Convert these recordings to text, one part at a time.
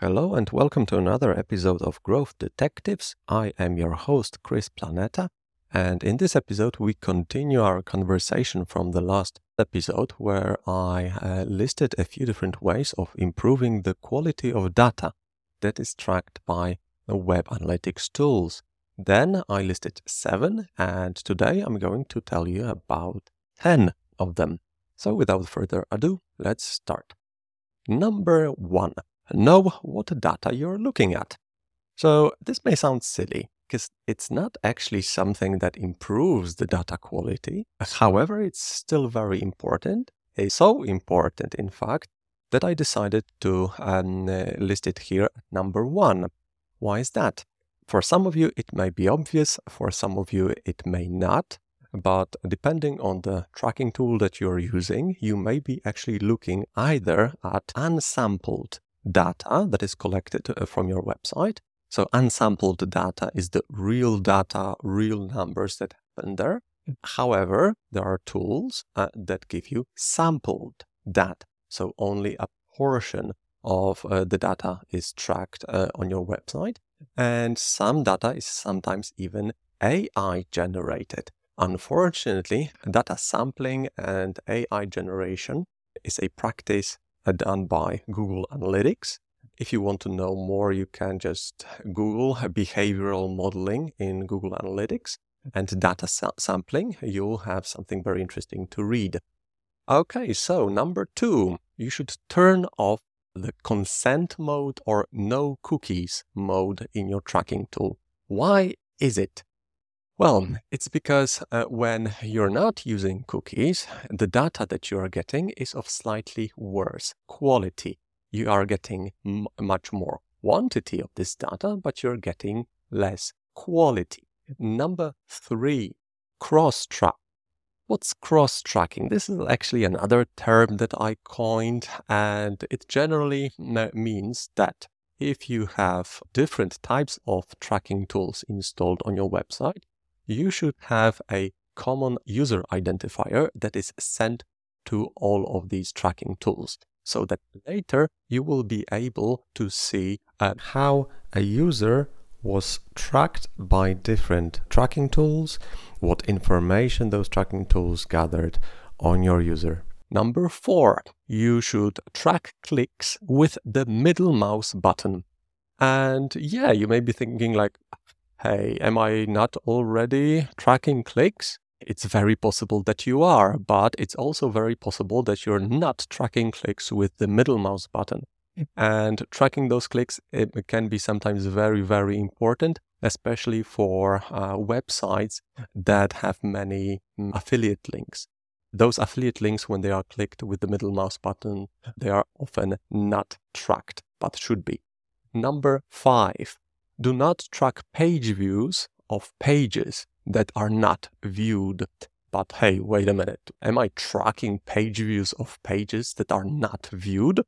Hello and welcome to another episode of Growth Detectives. I am your host, Chris Planeta, and in this episode, we continue our conversation from the last episode where I uh, listed a few different ways of improving the quality of data that is tracked by web analytics tools. Then I listed seven, and today I'm going to tell you about 10 of them. So without further ado, let's start. Number one know what data you're looking at. So this may sound silly because it's not actually something that improves the data quality. However, it's still very important. It's so important, in fact, that I decided to um, list it here number one. Why is that? For some of you, it may be obvious. For some of you, it may not. But depending on the tracking tool that you're using, you may be actually looking either at unsampled data that is collected uh, from your website. So unsampled data is the real data, real numbers that happen there. However, there are tools uh, that give you sampled data. So only a portion of uh, the data is tracked uh, on your website. And some data is sometimes even AI generated. Unfortunately, data sampling and AI generation is a practice Uh, done by Google Analytics. If you want to know more, you can just Google behavioral modeling in Google Analytics and data sampling. You'll have something very interesting to read. Okay, so number two, you should turn off the consent mode or no cookies mode in your tracking tool. Why is it? Well, it's because uh, when you're not using cookies, the data that you are getting is of slightly worse quality. You are getting m- much more quantity of this data, but you're getting less quality. Number three, cross track. What's cross tracking? This is actually another term that I coined, and it generally means that if you have different types of tracking tools installed on your website, you should have a common user identifier that is sent to all of these tracking tools so that later you will be able to see uh, how a user was tracked by different tracking tools, what information those tracking tools gathered on your user. Number four, you should track clicks with the middle mouse button. And yeah, you may be thinking like, hey, am I not already tracking clicks? It's very possible that you are, but it's also very possible that you're not tracking clicks with the middle mouse button. And tracking those clicks it can be sometimes very, very important, especially for uh, websites that have many mm, affiliate links. Those affiliate links, when they are clicked with the middle mouse button, they are often not tracked, but should be. Number five, do not track page views of pages that are not viewed. But hey, wait a minute. Am I tracking page views of pages that are not viewed?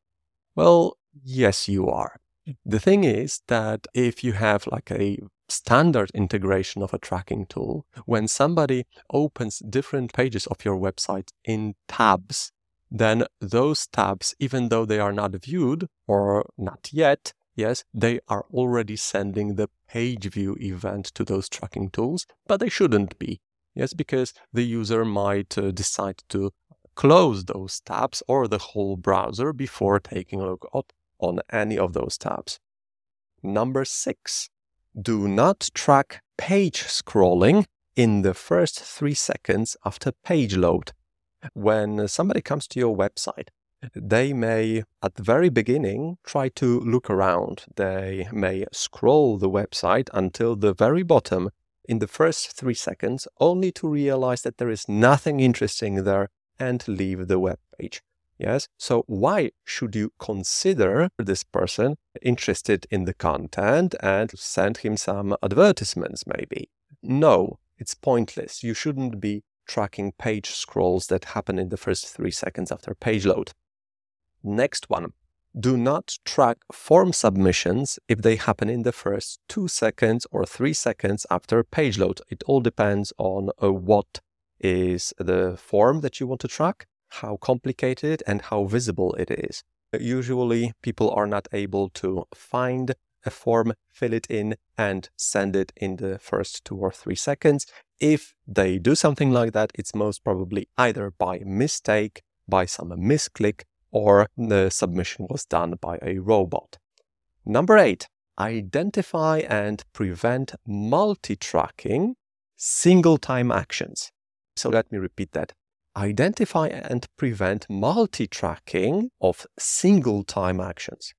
Well, yes, you are. The thing is that if you have like a standard integration of a tracking tool, when somebody opens different pages of your website in tabs, then those tabs, even though they are not viewed or not yet, Yes, they are already sending the page view event to those tracking tools, but they shouldn't be. Yes, because the user might uh, decide to close those tabs or the whole browser before taking a look at, on any of those tabs. Number six, do not track page scrolling in the first three seconds after page load. When somebody comes to your website they may, at the very beginning, try to look around. They may scroll the website until the very bottom in the first three seconds, only to realize that there is nothing interesting there and leave the web page. Yes. So why should you consider this person interested in the content and send him some advertisements maybe? No, it's pointless. You shouldn't be tracking page scrolls that happen in the first three seconds after page load. Next one. Do not track form submissions if they happen in the first two seconds or three seconds after page load. It all depends on uh, what is the form that you want to track, how complicated and how visible it is. Usually, people are not able to find a form, fill it in, and send it in the first two or three seconds. If they do something like that, it's most probably either by mistake, by some misclick, or the submission was done by a robot. Number eight, identify and prevent multi tracking single time actions. So let me repeat that. Identify and prevent multi tracking of single time actions.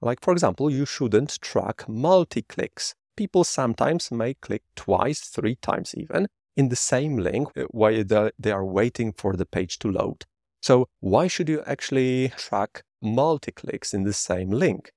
Like, for example, you shouldn't track multi clicks. People sometimes may click twice, three times even, in the same link uh, while they are waiting for the page to load. So, why should you actually track multi clicks in the same link?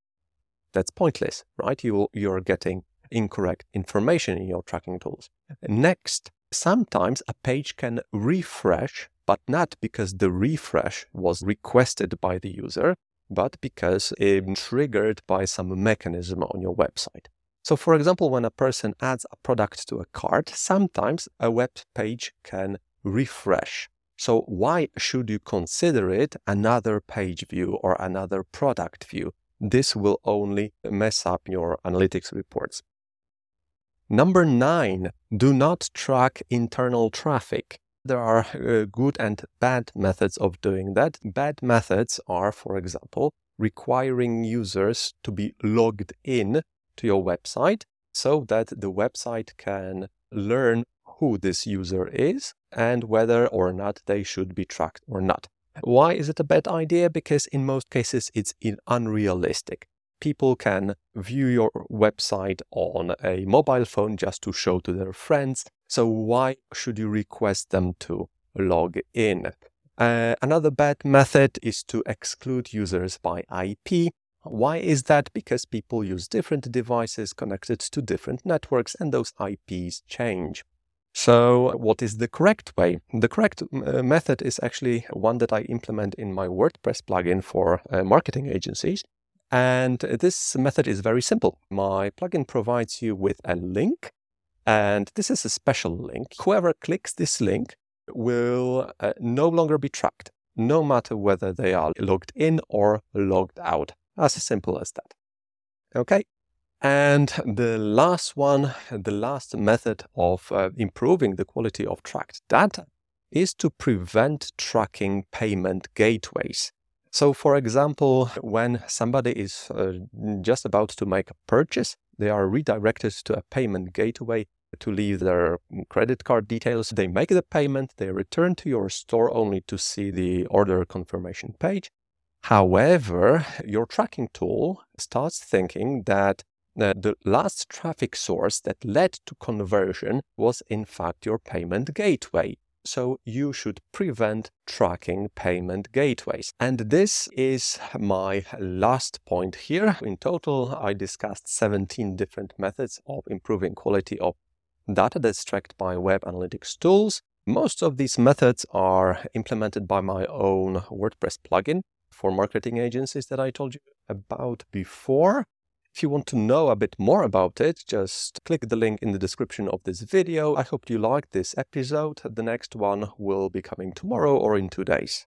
That's pointless, right? You, you're getting incorrect information in your tracking tools. Next, sometimes a page can refresh, but not because the refresh was requested by the user, but because it's triggered by some mechanism on your website. So, for example, when a person adds a product to a cart, sometimes a web page can refresh. So, why should you consider it another page view or another product view? This will only mess up your analytics reports. Number nine, do not track internal traffic. There are uh, good and bad methods of doing that. Bad methods are, for example, requiring users to be logged in to your website so that the website can learn who this user is and whether or not they should be tracked or not. Why is it a bad idea? Because in most cases it's unrealistic. People can view your website on a mobile phone just to show to their friends. So why should you request them to log in? Uh, another bad method is to exclude users by IP. Why is that? Because people use different devices connected to different networks and those IPs change. So, what is the correct way? The correct uh, method is actually one that I implement in my WordPress plugin for uh, marketing agencies. And this method is very simple. My plugin provides you with a link, and this is a special link. Whoever clicks this link will uh, no longer be tracked, no matter whether they are logged in or logged out. As simple as that. Okay, and the last one, the last method of uh, improving the quality of tracked data is to prevent tracking payment gateways. So, for example, when somebody is uh, just about to make a purchase, they are redirected to a payment gateway to leave their credit card details. They make the payment, they return to your store only to see the order confirmation page. However, your tracking tool starts thinking that uh, the last traffic source that led to conversion was in fact your payment gateway. So you should prevent tracking payment gateways. And this is my last point here. In total, I discussed 17 different methods of improving quality of data that's tracked by web analytics tools. Most of these methods are implemented by my own WordPress plugin for marketing agencies that I told you about before. If you want to know a bit more about it, just click the link in the description of this video. I hope you liked this episode. The next one will be coming tomorrow or in two days.